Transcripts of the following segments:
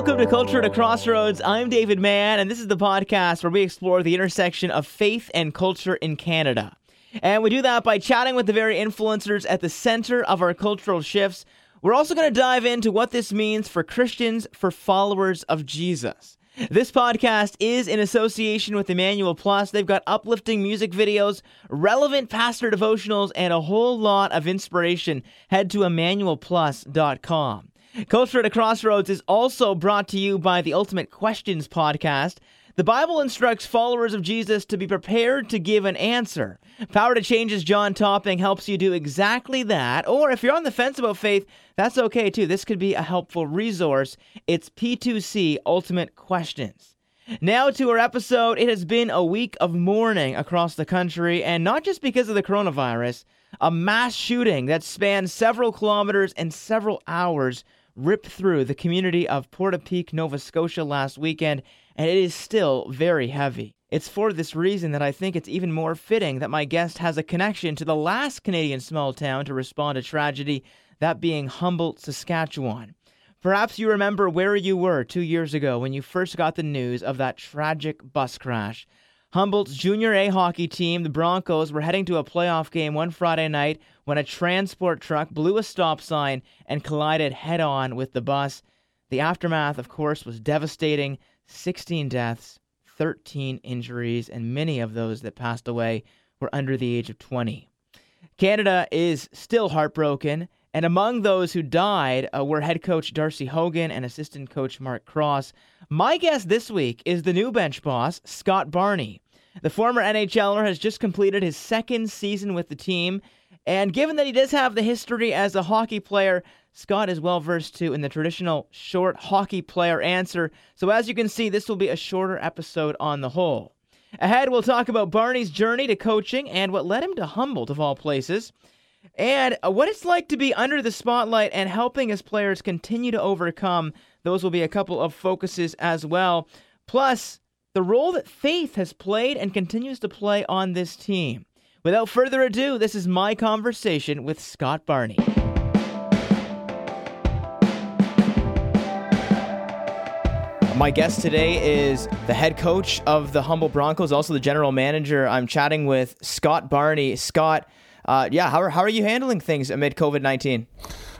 Welcome to Culture at a Crossroads. I'm David Mann, and this is the podcast where we explore the intersection of faith and culture in Canada. And we do that by chatting with the very influencers at the center of our cultural shifts. We're also going to dive into what this means for Christians, for followers of Jesus. This podcast is in association with Emmanuel Plus. They've got uplifting music videos, relevant pastor devotionals, and a whole lot of inspiration. Head to emmanuelplus.com. Culture at a Crossroads is also brought to you by the Ultimate Questions podcast. The Bible instructs followers of Jesus to be prepared to give an answer. Power to Change's John Topping helps you do exactly that. Or if you're on the fence about faith, that's okay too. This could be a helpful resource. It's P2C Ultimate Questions. Now to our episode. It has been a week of mourning across the country, and not just because of the coronavirus. A mass shooting that spanned several kilometers and several hours ripped through the community of Portapique, Nova Scotia last weekend, and it is still very heavy. It's for this reason that I think it's even more fitting that my guest has a connection to the last Canadian small town to respond to tragedy, that being Humboldt, Saskatchewan. Perhaps you remember where you were two years ago when you first got the news of that tragic bus crash. Humboldt's Junior A hockey team, the Broncos, were heading to a playoff game one Friday night when a transport truck blew a stop sign and collided head on with the bus. The aftermath, of course, was devastating 16 deaths, 13 injuries, and many of those that passed away were under the age of 20. Canada is still heartbroken, and among those who died uh, were head coach Darcy Haugan and assistant coach Mark Cross. My guest this week is the new bench boss, Scott Barney. The former NHLer has just completed his second season with the team and given that he does have the history as a hockey player, Scott is well versed too in the traditional short hockey player answer. So, as you can see, this will be a shorter episode on the whole. Ahead, we'll talk about Barney's journey to coaching and what led him to Humboldt, of all places, and uh, what it's like to be under the spotlight and helping his players continue to overcome. Those will be a couple of focuses as well. Plus, the role that faith has played and continues to play on this team. Without further ado, this is my conversation with Scott Barney. My guest today is the head coach of the Humboldt Broncos, also the general manager. I'm chatting with Scott Barney. Scott, uh, yeah, how are, how are you handling things amid COVID 19?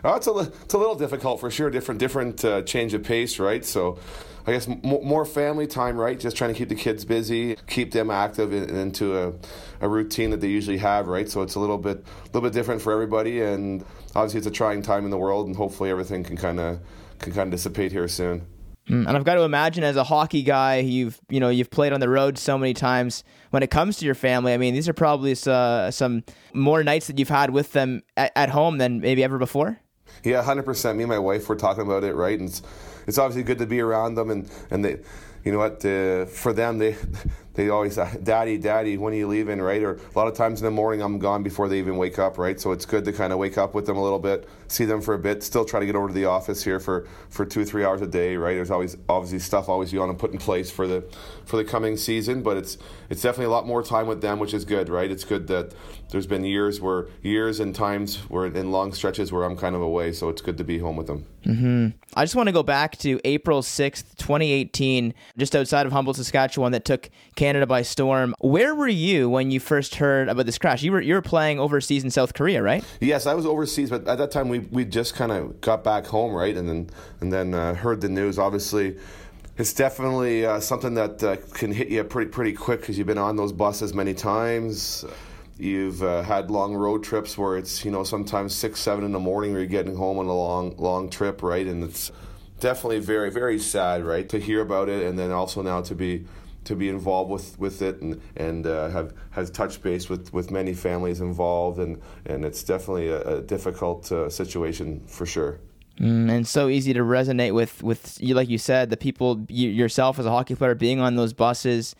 Uh, it's, a, it's a little difficult for sure, different, different uh, change of pace, right? So I guess more family time, right? Just trying to keep the kids busy, keep them active into a, a routine that they usually have, right? So it's a little bit, a little bit different for everybody, and obviously it's a trying time in the world, and hopefully everything can kind of can kind of dissipate here soon. Mm, and I've got to imagine, as a hockey guy, you've you know you've played on the road so many times. When it comes to your family, I mean, these are probably uh, some more nights that you've had with them at, at home than maybe ever before. Yeah, hundred percent. Me and my wife were talking about it, right? And it's, it's obviously good to be around them, and and they, you know what, uh, for them they they always uh, daddy daddy when are you leaving? Right? Or a lot of times in the morning i'm gone before they even wake up right? So it's good to kind of wake up with them a little bit see them for a bit still try to get over to the office here for for two or three hours a day right? There's always obviously stuff always you want to put in place for the for the coming season but it's it's definitely a lot more time with them which is good right? It's good that there's been years where years and times where in long stretches where i'm kind of away so it's good to be home with them. Mm-hmm. i just want to go back to april 6th 2018 just outside of humboldt saskatchewan that took Canada by storm. Where were you when you first heard about this crash? You were you were playing overseas in South Korea, right? Yes, I was overseas, but at that time we we just kind of got back home, right, and then and then uh, heard the news. Obviously, it's definitely uh, something that uh, can hit you pretty pretty quick because you've been on those buses many times. You've uh, had long road trips where it's you know sometimes six seven in the morning where you're getting home on a long long trip, right, and it's definitely very very sad, right, to hear about it, and then also now to be to be involved with, with it and and uh, have has touched base with, with many families involved and and it's definitely a, a difficult uh, situation for sure. Mm, and so easy to resonate with with you, like you said, the people you, yourself as a hockey player being on those buses,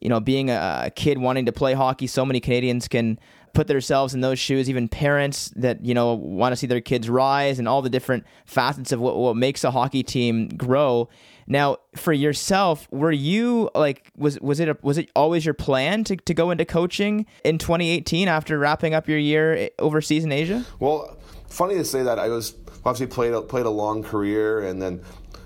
you know, being a, a kid wanting to play hockey. So many Canadians can put themselves in those shoes. Even parents that you know want to see their kids rise and all the different facets of what, what makes a hockey team grow. Now, for yourself, were you like was was it a, was it always your plan to, to go into coaching in 2018 after wrapping up your year eh, overseas in Asia? Well, funny to say that I was obviously played a, played a long career and then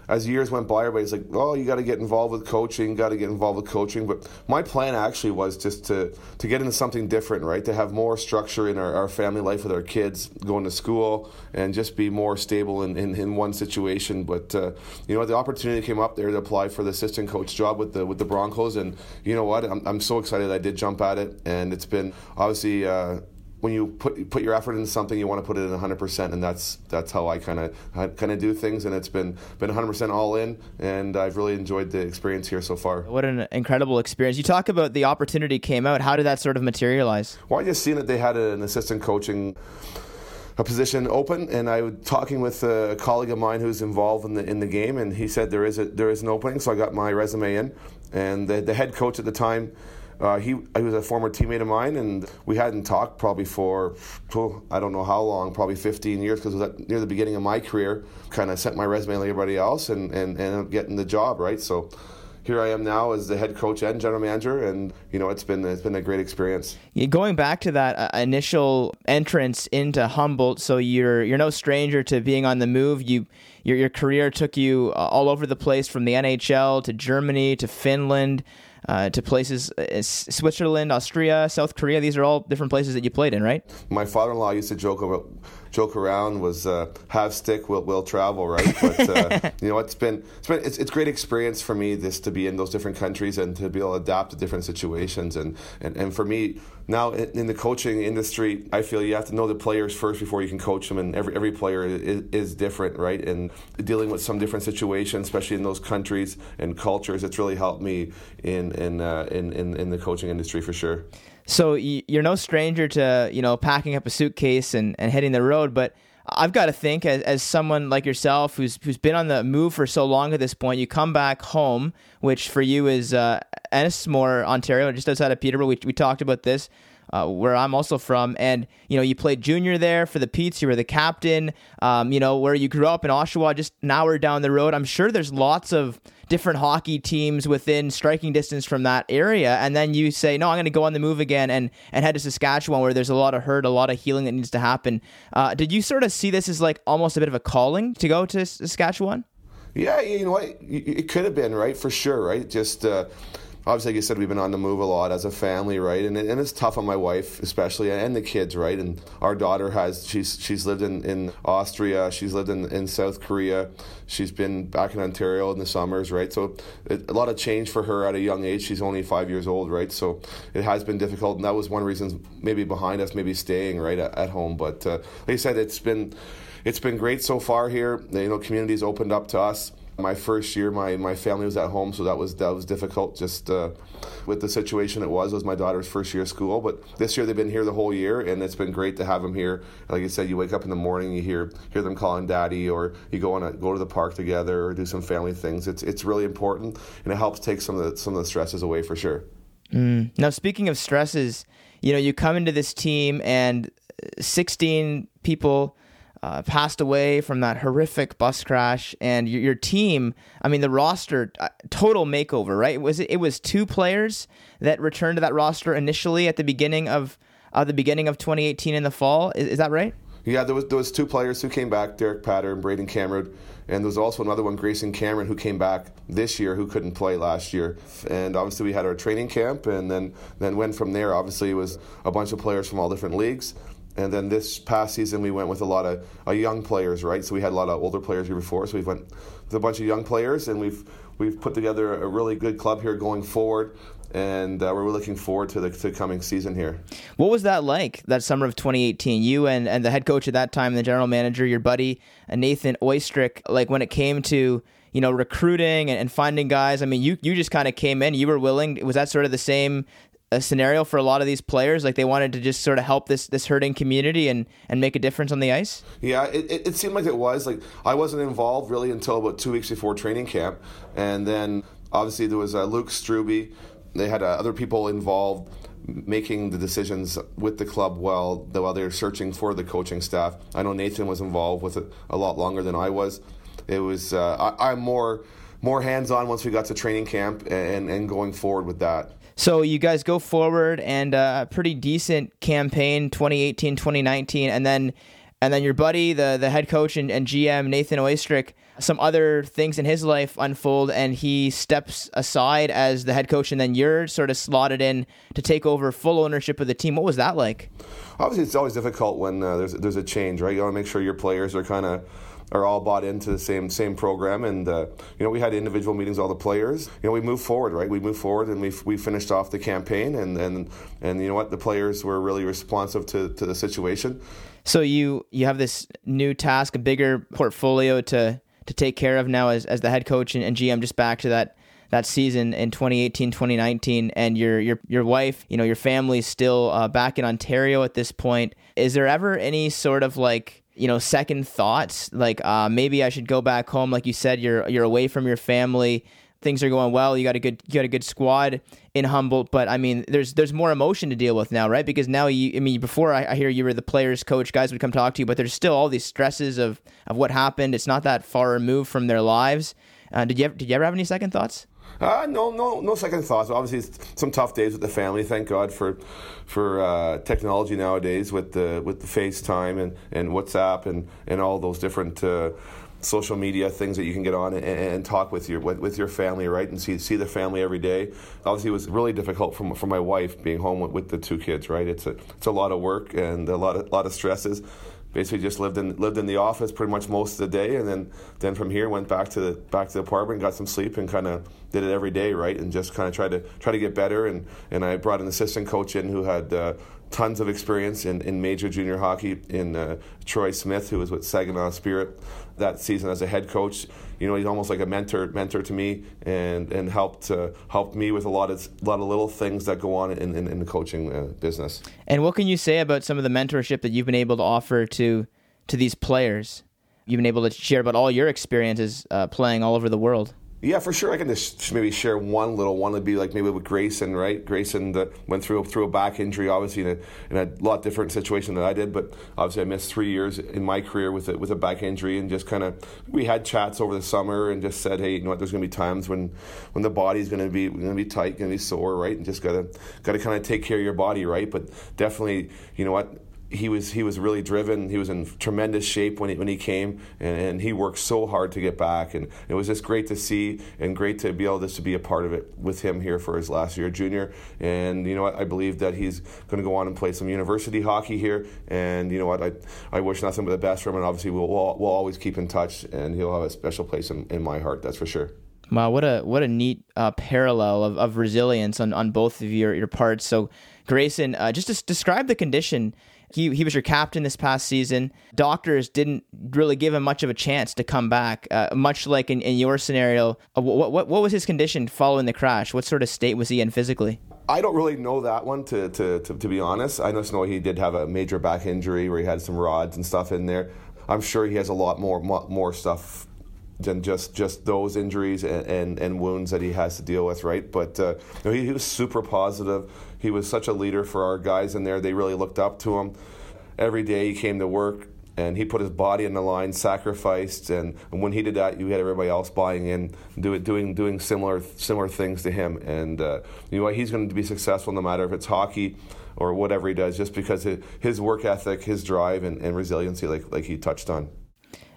as years went by, everybody's like, "Oh, you got to get involved with coaching, got to get involved with coaching." But my plan actually was just to to get into something different, right? To have more structure in our, our family life with our kids going to school and just be more stable in, in, in one situation. But uh, you know, the opportunity came up there to apply for the assistant coach job with the with the Broncos, and you know what? I'm, I'm so excited I did jump at it, and it's been obviously. Uh, when you put put your effort into something, you want to put it in 100 percent, and that's that's how I kind of kind of do things, and it's been been 100 percent all in, and I've really enjoyed the experience here so far. What an incredible experience! You talk about the opportunity came out. How did that sort of materialize? Well, I just seen that they had an assistant coaching a position open, and I was talking with a colleague of mine who's involved in the in the game, and he said there is a there is an opening, so I got my resume in, and the, the head coach at the time uh, he, he was a former teammate of mine, and we hadn't talked probably for, oh, I don't know how long, probably 15 years, because it was at, near the beginning of my career. Kind of sent my resume like everybody else and, and, and ended up getting the job, right? So here I am now as the head coach and general manager, and you know it's been it's been a great experience. Going back to that uh, initial entrance into Humboldt, so you're you're no stranger to being on the move. You your your career took you uh, all over the place, from the NHL to Germany to Finland uh, to places uh, Switzerland, Austria, South Korea. These are all different places that you played in, right? My father-in-law used to joke about joke around was uh, have stick will will travel right? But uh, you know it's been it's been it's, it's great experience for me this to be in those different countries and to be able to adapt to different situations. And and, and for me now in, in the coaching industry I feel you have to know the players first before you can coach them. And every every player is, is different right? And dealing with some different situations especially in those countries and cultures it's really helped me in in uh, in, in in the coaching industry for sure so you're no stranger to you know packing up a suitcase and, and hitting the road, but I've got to think as, as someone like yourself who's who's been on the move for so long at this point, you come back home, which for you is uh, Ennismore, Ontario, just outside of Peterborough. We, we talked about this uh, where I'm also from. And, you know, you played junior there for the Petes. You were the captain, um, you know, where you grew up in Oshawa, just an hour down the road. I'm sure there's lots of different hockey teams within striking distance from that area. And then you say, no, I'm going to go on the move again and, and head to Saskatchewan where there's a lot of hurt, a lot of healing that needs to happen. Uh, did you sort of see this as like almost a bit of a calling to go to Saskatchewan? Yeah, you know what? It could have been, right? For sure, right? Just, uh, obviously, like you said, we've been on the move a lot as a family, right? And, and it's tough on my wife, especially, and the kids, right? And our daughter has she's she's lived in, in Austria, she's lived in, in South Korea, she's been back in Ontario in the summers, right? So it, a lot of change for her at a young age. She's only five years old, right? So it has been difficult, and that was one reason maybe behind us, maybe staying right at, at home. But uh, like I said, it's been it's been great so far here. You know, communities opened up to us. My first year, my, my family was at home, so that was that was difficult. Just uh, with the situation it was, it was my daughter's first year of school. But this year they've been here the whole year, and it's been great to have them here. Like I said, you wake up in the morning, you hear hear them calling daddy, or you go on a, go to the park together, or do some family things. It's it's really important, and it helps take some of the some of the stresses away for sure. Mm. Now, speaking of stresses, you know, you come into this team and 16 people uh, passed away from that horrific bus crash, and your, your team. I mean, the roster uh, total makeover, right? Was it? It was two players that returned to that roster initially at the beginning of uh, the beginning of 2018 in the fall. Is, is, that right? Yeah, there was there was two players who came back, Derek Patter and Brayden Camrud, and there was also another one, Grayson Camrud, who came back this year who couldn't play last year. And obviously we had our training camp, and then then went from there. Obviously it was a bunch of players from all different leagues. And then this past season, we went with a lot of uh, young players, right? So we had a lot of older players here before. So we went with a bunch of young players, and we've we've put together a really good club here going forward. And uh, we're looking forward to the to coming season here. What was that like? That summer of 2018, you and, and the head coach at that time, the general manager, your buddy uh, Nathan Oystrick. Like when it came to you know recruiting and, and finding guys. I mean, you you just kind of came in. You were willing. Was that sort of the same a scenario for a lot of these players like they wanted to just sort of help this this hurting community and and make a difference on the ice? Yeah it, it, seemed like it was like i wasn't involved really until about two weeks before training camp. And then obviously there was uh, luke struby. They had uh, other people involved making the decisions with the club while while they're searching for the coaching staff. I know nathan was involved with it a lot longer than i was. It was uh, I, i'm more more hands on once we got to training camp and, and going forward with that so you guys go forward and uh, pretty decent campaign 2018 2019 and then and then your buddy, the the head coach and, and GM Nathan Oystrick, some other things in his life unfold, and he steps aside as the head coach, and then you're sort of slotted in to take over full ownership of the team. What was that like? Obviously, it's always difficult when uh, there's there's a change, right? You want to make sure your players are kind of are all bought into the same same program. And uh, you know, we had individual meetings, all the players. You know, we moved forward, right? We moved forward, and we we finished off the campaign, and and and you know what, the players were really responsive to to the situation. So you you have this new task, a bigger portfolio to to take care of now as as the head coach and, and GM. Just back to that that season in 2018 2019 and your your your wife you know your family's still uh, back in ontario at this point is there ever any sort of like you know second thoughts like uh, maybe i should go back home like you said you're you're away from your family things are going well you got a good you got a good squad in humboldt but i mean there's there's more emotion to deal with now right? Because now you i mean before I, I hear you were the players coach guys would come talk to you but there's still all these stresses of of what happened. It's not that far removed from their lives. Uh, did you ever, did you ever have any second thoughts uh, no, no, no second thoughts. Obviously, some tough days with the family. Thank God for for uh, technology nowadays with the with the FaceTime and, and WhatsApp and, and all those different uh, social media things that you can get on and, and, talk with your with, with your family, right, and see see the family every day. Obviously, it was really difficult for for my wife being home with, with the two kids. Right, it's a it's a lot of work and a lot of lot of stresses basically just lived in lived in the office pretty much most of the day, and then then from here went back to the back to the apartment, got some sleep, and kind of did it every day, right? And just kind of tried to try to get better. And and I brought an assistant coach in who had. Uh, tons of experience in, in major junior hockey in uh, Troy Smith, who was with Saginaw Spirit that season as a head coach. You know, he's almost like a mentor mentor to me, and and helped uh, helped me with a lot of lot of little things that go on in, in, in the coaching uh, business. And what can you say about some of the mentorship that you've been able to offer to to these players? You've been able to share about all your experiences uh, playing all over the world. Yeah, for sure. I can just maybe share one little one. Would be like maybe with Grayson, right? Grayson that went through through a back injury, obviously in a, in a lot different situation than I did. But obviously, I missed three years in my career with a, with a back injury, and just kind of we had chats over the summer and just said, hey, you know what? There's going to be times when when the body's going to be going to be tight, going to be sore, right? And just gotta gotta kind of take care of your body, right? But definitely, you know what? He was he was really driven. He was in tremendous shape when he when he came, and, and, he worked so hard to get back. And it was just great to see and great to be able just to be a part of it with him here for his last year junior. And you know what, I believe that he's going to go on and play some university hockey here. And you know what, I I wish nothing but the best for him. And obviously, we'll we'll, we'll always keep in touch, and he'll have a special place in, in my heart. That's for sure. Wow, what a what a neat uh, parallel of, of resilience on, on both of your, your parts. So, Grayson, uh, just to describe the condition he he was your captain this past season. Doctors didn't really give him much of a chance to come back. Uh, much like in, in your scenario, uh, what, what what was his condition following the crash? What sort of state was he in physically? I don't really know that one to, to, to, to be honest. I just know he did have a major back injury where he had some rods and stuff in there. I'm sure he has a lot more more stuff than just just those injuries and, and, and, wounds that he has to deal with, right? But uh, you know, he, he, was super positive. He was such a leader for our guys in there. They really looked up to him. Every day he came to work and he put his body in the line, sacrificed, and, and when he did that, you had everybody else buying in, do doing doing similar similar things to him. And uh, you know he's going to be successful no matter if it's hockey or whatever he does, just because his work ethic, his drive, and, and resiliency, like like he touched on.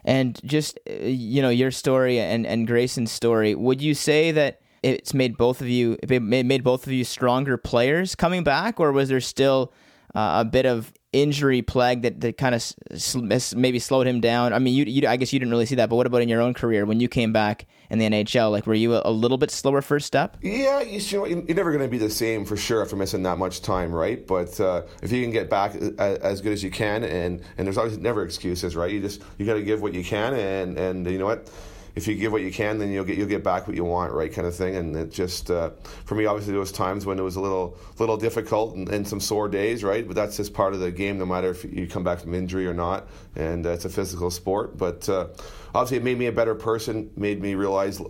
And just uh, you know your story and and Grayson's story. Would you say that it's made both of you it made both of you stronger players coming back, or was there still uh, a bit of injury plague that, that kind of maybe slowed him down? I mean, you, you, I guess you didn't really see that, but what about in your own career when you came back in the NHL? Like, were you a, a little bit slower first step? Yeah, you, know, you're never going to be the same for sure after missing that much time, right? But uh, if you can get back as good as you can, and and there's always never excuses, right? You just you got to give what you can, and and you know what if you give what you can, then you'll get you'll get back what you want, right? Kind of thing. And it just uh, for me, obviously, there was times when it was a little little difficult and, and, some sore days, right? But that's just part of the game, no matter if you come back from injury or not. And uh, it's a physical sport, but uh, obviously, it made me a better person. Made me realize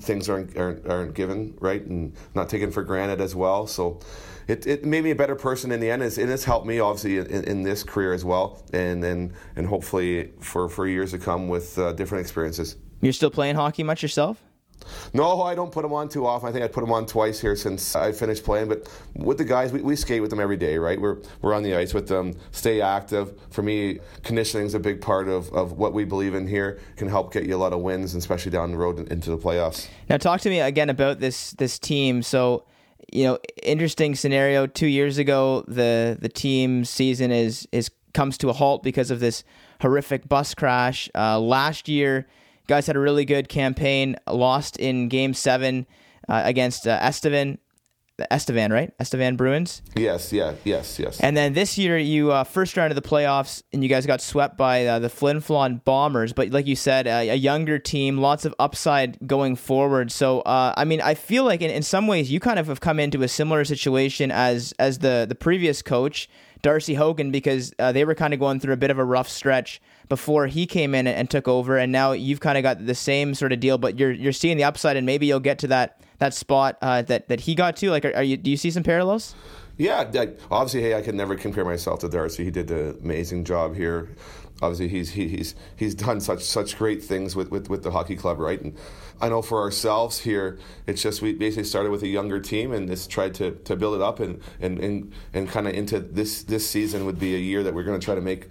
things aren't, aren't aren't given, right, and not taken for granted as well. So. It, it made me a better person in the end. It's, it has helped me obviously in, in this career as well, and and, and hopefully for, for years to come with uh, different experiences. You're still playing hockey much yourself? No, I don't put them on too often. I think I put them on twice here since I finished playing. But with the guys, we, we skate with them every day, right? We're, we're on the ice with them, stay active. For me, conditioning is a big part of, of what we believe in here. can help get you a lot of wins, especially down the road into the playoffs. Now, talk to me again about this this team. So, you know, interesting scenario. Two years ago, the the team season is is comes to a halt because of this horrific bus crash. Uh, last year guys had a really good campaign. Lost in Game Seven uh, against uh, Estevan. Estevan, right? Estevan Bruins. Yes, yeah, yes, yes. And then this year, you uh, first round of the playoffs, and you guys got swept by uh, the Flin Flon Bombers. But like you said, uh, a younger team, lots of upside going forward. So, uh, I mean, I feel like in, in some ways you kind of have come into a similar situation as as the the previous coach. Darcy Haugan because uh, they were kind of going through a bit of a rough stretch before he came in and took over, and now you've kind of got the same sort of deal, but you're you're seeing the upside, and maybe you'll get to that that spot uh, that that he got to. Like, are, are, you? Do you see some parallels? Yeah, obviously, hey, I can never compare myself to Darcy. He did an amazing job here. Obviously, he's he, he's he's done such such great things with, with, with the hockey club, right? And I know for ourselves here, it's just we basically started with a younger team and just tried to, to build it up and and and, and kind of into this this season would be a year that we're going to try to make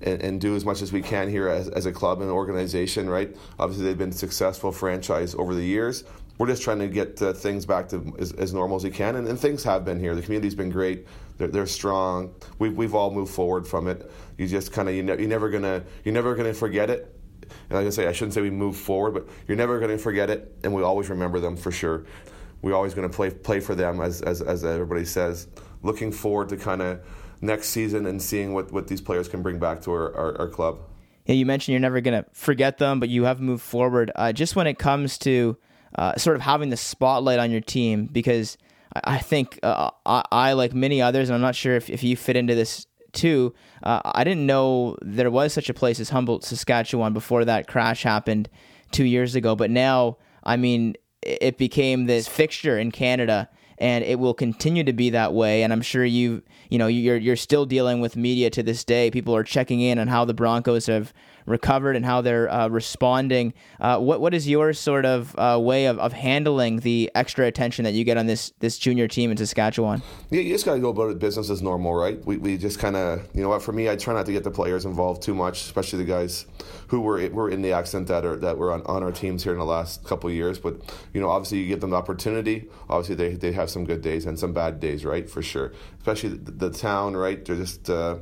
and, and, do as much as we can here as, as a club and organization, right? Obviously, they've been successful franchise over the years. We're just trying to get uh, things back to as, as, normal as we can, and, and, things have been here. The community's been great. They're, they're strong. We've, we've all moved forward from it. You just kind of you ne- you're never gonna you're never gonna forget it. And like I say, I shouldn't say we move forward, but you're never gonna forget it, and we always remember them for sure. We're always gonna play play for them, as as, as everybody says. Looking forward to kind of next season and seeing what, what these players can bring back to our, our, our club. Yeah, you mentioned you're never to forget them, but you have moved forward. Uh, just when it comes to uh, sort of having the spotlight on your team, because I, think uh, I, I, like many others, and I'm not sure if, if you fit into this too, uh, I didn't know there was such a place as Humboldt, Saskatchewan before that crash happened two years ago. But now, I mean, it became this fixture in Canada and it will continue to be that way. And I'm sure you you know you're you're still dealing with media to this day. People are checking in on how the Broncos have recovered and how they're uh, responding. Uh, what what is your sort of uh, way of, of handling the extra attention that you get on this this junior team in Saskatchewan? Yeah, you just got to go about it business as normal, right? We, we just kind of you know what for me, I try not to get the players involved too much, especially the guys who were were in the accident that are that were on, on our teams here in the last couple of years. But you know, obviously, you give them the opportunity. Obviously, they they have some good days and some bad days, right? For sure, especially the, the town, right? They're just. Uh,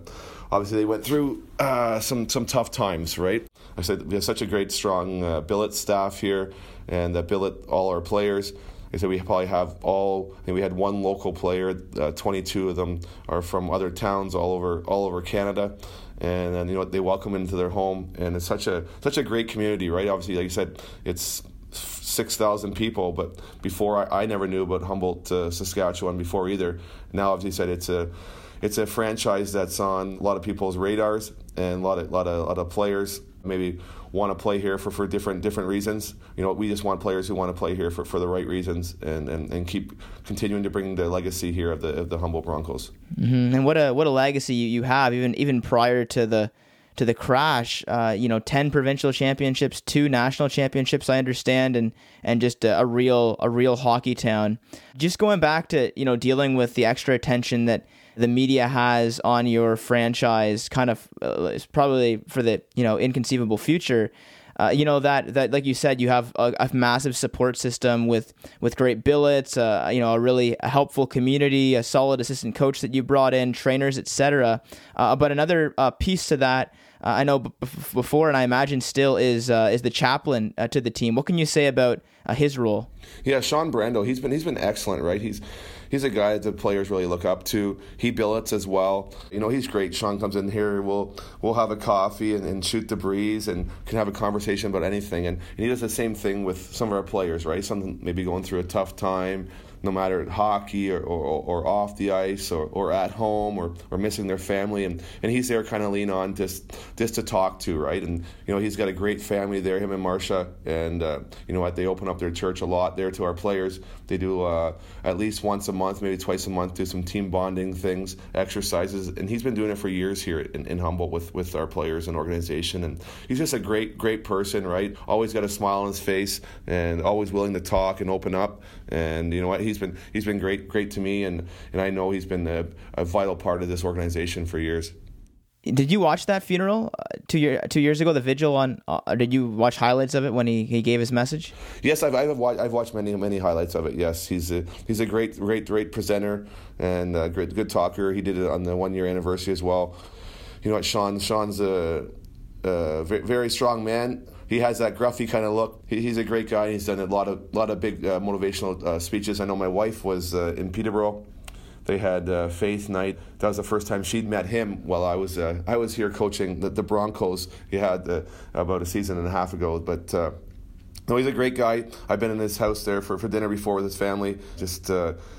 obviously they went through uh, some some tough times, right? I said we have such a great, strong uh, billet staff here, and that billet all our players. I said we probably have all. I think we had one local player. Uh, Twenty-two of them are from other towns all over all over Canada, and then you know they welcome into their home, and it's such a such a great community, right? Obviously, like you said, it's six thousand people, but before I, I, never knew about Humboldt, uh, Saskatchewan before either. Now, obviously, said, it's a it's a franchise that's on a lot of people's radars and a lot of lot of, lot of players maybe want to play here for, for different different reasons. You know, we just want players who want to play here for, for the right reasons and, and, and keep continuing to bring the legacy here of the of the Humboldt Broncos. Mm-hmm. And what a what a legacy you have even even prior to the to the crash. Uh, you know, ten provincial championships, two national championships. I understand, and and just a, a real a real hockey town. Just going back to you know dealing with the extra attention that the media has on your franchise, kind of uh, probably for the you know inconceivable future. Uh, you know that that like you said, you have a, a massive support system with with great billets, uh, you know, a really helpful community, a solid assistant coach that you brought in, trainers, etc. Uh, but another uh, piece to that. Uh, I know b- before, and I imagine still is uh, is the chaplain to the team. What can you say about his role? Yeah, Sean Brandow. He's been he's been excellent, right? He's he's a guy that the players really look up to. He billets as well. You know, he's great. Sean comes in here, we'll we'll have a coffee and, and shoot the breeze and can have a conversation about anything. And, and he does the same thing with some of our players, right? Something maybe going through a tough time no matter hockey or, or, or, off the ice or, or at home or, or missing their family and, and he's there kind of lean on just just to talk to right and you know he's got a great family there him and Marcia and uh, you know what they open up their church a lot there to our players. They do uh, at least once a month, maybe twice a month, do some team bonding things, exercises, and he's been doing it for years here in, in Humboldt with with our players and organization. And he's just a great great person, right? Always got a smile on his face and always willing to talk and open up. And you know what? He's been he's been great great to me, and and I know he's been a, a vital part of this organization for years. Did you watch that funeral uh, two year two years ago? The vigil on. Uh, did you watch highlights of it when he, he gave his message? Yes, I've I've watched, I've watched many many highlights of it. Yes, he's a he's a great great great presenter and a great good talker. He did it on the one year anniversary as well. You know what, Sean? Sean's a, a very strong man. He has that gruffy kind of look. He, he's a great guy. He's done a lot of lot of big uh, motivational uh, speeches. I know my wife was uh, in Peterborough they had uh, Faith Night. That was the first time she'd met him while I was uh, I was here coaching the, the Broncos. He had uh, about a season and a half ago, but. No, he's a great guy. I've been in his house there for, for dinner before with his family. Just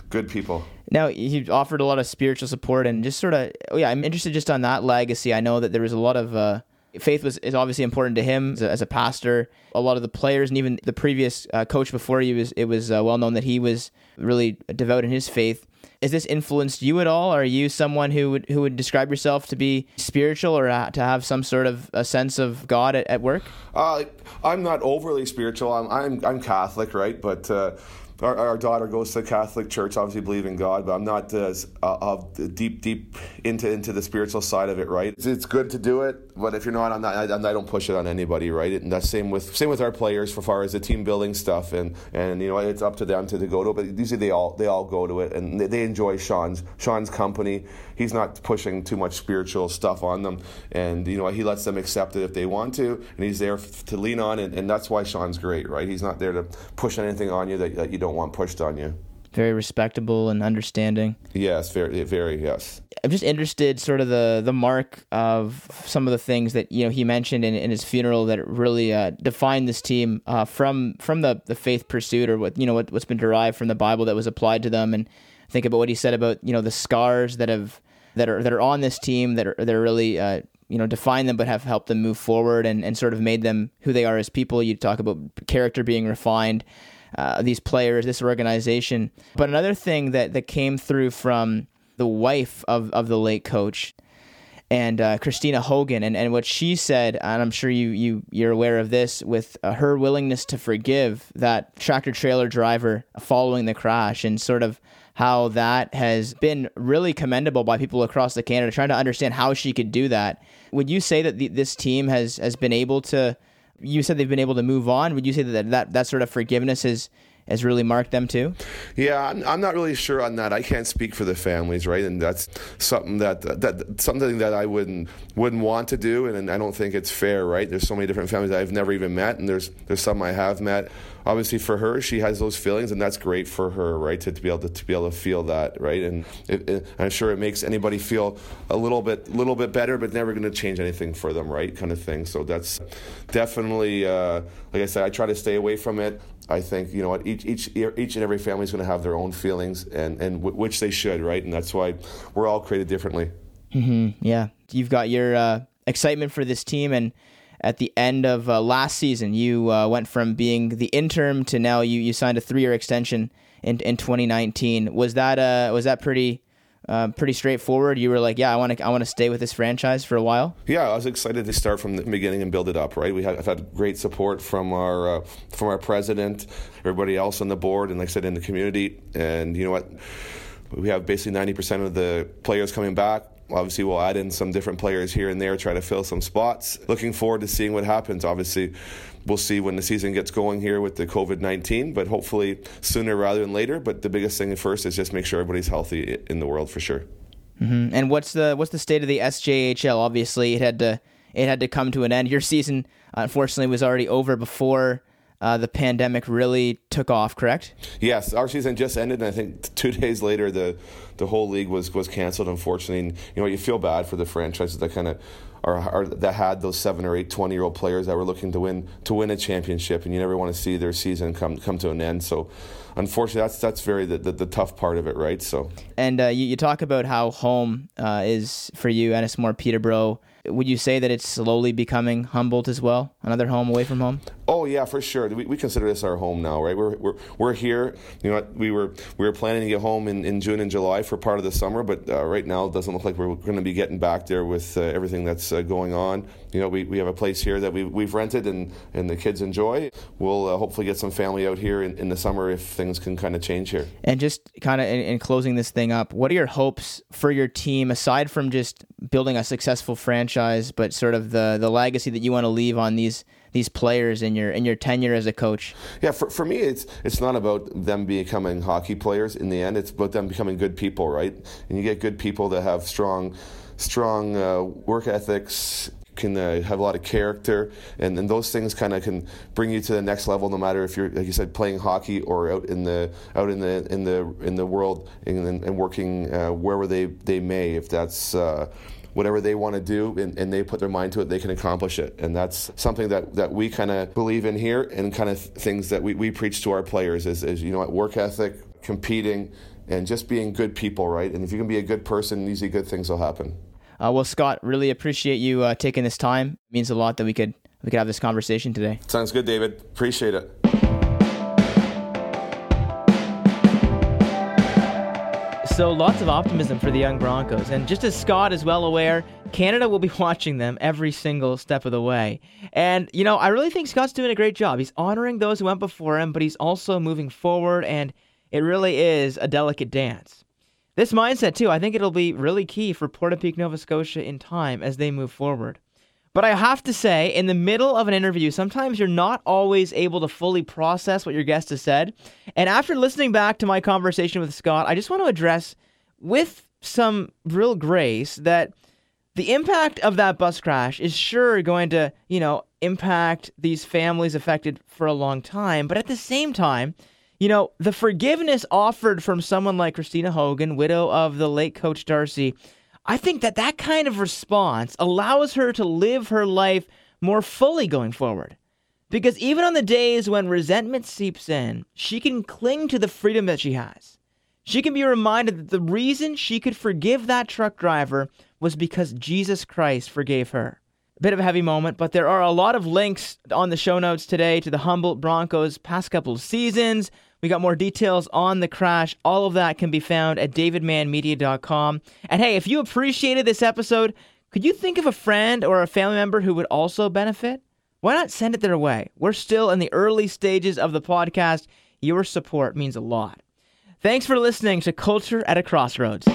good people. Now he offered a lot of spiritual support and just sort of oh yeah. I'm interested just on that legacy. I know that there was a lot of faith was is obviously important to him as a, as a, pastor. A lot of the players and even the previous uh, coach before he was it was uh, well known that he was really devout in his faith has this influenced you at all? Are you someone who would who would describe yourself to be spiritual or to have some sort of a sense of God at, at work? Uh, I'm not overly spiritual. I'm I'm, I'm Catholic, right? But uh, our, our, daughter goes to the Catholic church, obviously believe in God, but I'm not uh, uh, deep, deep into into the spiritual side of it. Right? It's, it's good to do it, but if you're not, I'm not. I, I, don't push it on anybody. Right? And that's same with same with our players, for far as the team building stuff, and and you know it's up to them to, to go to. it. But usually they all they all go to it, and they, they enjoy Sean's Sean's company. He's not pushing too much spiritual stuff on them, and you know he lets them accept it if they want to, and he's there to lean on, and, and that's why Sean's great. Right? He's not there to push anything on you that, that you don't don't want pushed on you. Very respectable and understanding. Yes, very, very yes. I'm just interested, sort of the the mark of some of the things that you know he mentioned in, in his funeral that really uh, defined this team uh, from from the, the faith pursuit or what you know what, what's been derived from the Bible that was applied to them, and think about what he said about you know the scars that have that are that are on this team that are that are really uh, you know define them but have helped them move forward and, and sort of made them who they are as people. You talk about character being refined uh, these players, this organization. But another thing that, that came through from the wife of, of the late coach and uh, Christina Haugan, and, and what she said, and I'm sure you, you, you're aware of this, with uh, her willingness to forgive that tractor trailer driver following the crash, and sort of how that has been really commendable by people across the Canada, trying to understand how she could do that. Would you say that the, this team has, has been able to you said they've been able to move on. Would you say that that, that sort of forgiveness has has really marked them too? Yeah, I'm, I'm not really sure on that. I can't speak for the families, right? And that's something that that something that I wouldn't wouldn't want to do, and, and I don't think it's fair, right? There's so many different families I've never even met, and there's there's some I have met obviously for her, she has those feelings, and that's great for her, right? To, to be able to, to be able to feel that, right? And it, it, I'm sure it makes anybody feel a little bit little bit better, but never going to change anything for them, right? Kind of thing. So that's definitely, uh, like I said, I try to stay away from it. I think you know what each each each and every family is going to have their own feelings, and and w- which they should, right? And that's why we're all created differently. Mm-hmm. Yeah, you've got your uh, excitement for this team and at the end of uh, last season. You uh, went from being the interim to now you, you signed a three year extension in in 2019. Was that uh was that pretty? Uh, pretty straightforward. You were like, "Yeah, I want to, I want to stay with this franchise for a while." Yeah, I was excited to start from the beginning and build it up. Right, we have had great support from our uh, from our president, everybody else on the board, and like I said, in the community. And you know what, we have basically ninety percent of the players coming back. Obviously, we'll add in some different players here and there, try to fill some spots. Looking forward to seeing what happens. Obviously, we'll see when the season gets going here with the COVID 19, but hopefully sooner rather than later. But the biggest thing first is just make sure everybody's healthy in the world for sure. Mm-hmm. And what's the what's the state of the SJHL? Obviously, it had to it had to come to an end. Your season, unfortunately, was already over before uh, the pandemic really took off, correct? Yes, our season just ended, and I think two days later the the whole league was was canceled. Unfortunately, and, you know you feel bad for the franchises that kind of are, are, that had those seven or eight 20 year old players that were looking to win to win a championship, and you never want to see their season come come to an end. So, unfortunately, that's that's very the, the, the tough part of it, right? So, and uh, you, you, talk about how home uh, is for you, Ennismore, Peterborough. Would you say that it's slowly becoming Humboldt as well? another home away from home? Oh yeah, for sure. We, we consider this our home now, right? We're, we're, we're here. You know, we were we were planning to get home in, in June and July for part of the summer, but uh, right now it doesn't look like we're going to be getting back there with uh, everything that's uh, going on. You know, we, we have a place here that we we've rented and, and the kids enjoy. We'll uh, hopefully get some family out here in, in the summer if things can kind of change here. And just kind of in, in closing this thing up, what are your hopes for your team aside from just building a successful franchise, but sort of the the legacy that you want to leave on these these players in your in your tenure as a coach? Yeah, for, for me, it's it's not about them becoming hockey players. In the end, it's about them becoming good people, right? And you get good people that have strong strong uh, work ethics can uh, have a lot of character, and, and those things kind of can bring you to the next level. No matter if you're, like you said, playing hockey or out in the out in the in the in the world and, and working uh, wherever they they may. If that's uh, whatever they want to do and, and, they put their mind to it, they can accomplish it. And that's something that, that we kind of believe in here and kind of things that we, we preach to our players is, is, you know, what work ethic, competing, and just being good people, right? And if you can be a good person, usually good things will happen. Uh, well, Scott, really appreciate you uh, taking this time. It means a lot that we could we could have this conversation today. Sounds good, David. Appreciate it. So lots of optimism for the young Broncos. And just as Scott is well aware, Canada will be watching them every single step of the way. And, you know, I really think Scott's doing a great job. He's honoring those who went before him, but he's also moving forward, and it really is a delicate dance. This mindset, too, I think it'll be really key for Portapique, Nova Scotia in time as they move forward. But I have to say, in the middle of an interview, sometimes you're not always able to fully process what your guest has said. And after listening back to my conversation with Scott, I just want to address with some real grace that the impact of that bus crash is sure going to, you know, impact these families affected for a long time. But at the same time, you know, the forgiveness offered from someone like Christina Haugan, widow of the late coach Darcy, I think that that kind of response allows her to live her life more fully going forward. Because even on the days when resentment seeps in, she can cling to the freedom that she has. She can be reminded that the reason she could forgive that truck driver was because Jesus Christ forgave her. Bit of a heavy moment, but there are a lot of links on the show notes today to the Humboldt Broncos' past couple of seasons, we got more details on the crash. All of that can be found at davidmanmedia.com. And hey, if you appreciated this episode, could you think of a friend or a family member who would also benefit? Why not send it their way? We're still in the early stages of the podcast. Your support means a lot. Thanks for listening to Culture at a Crossroads.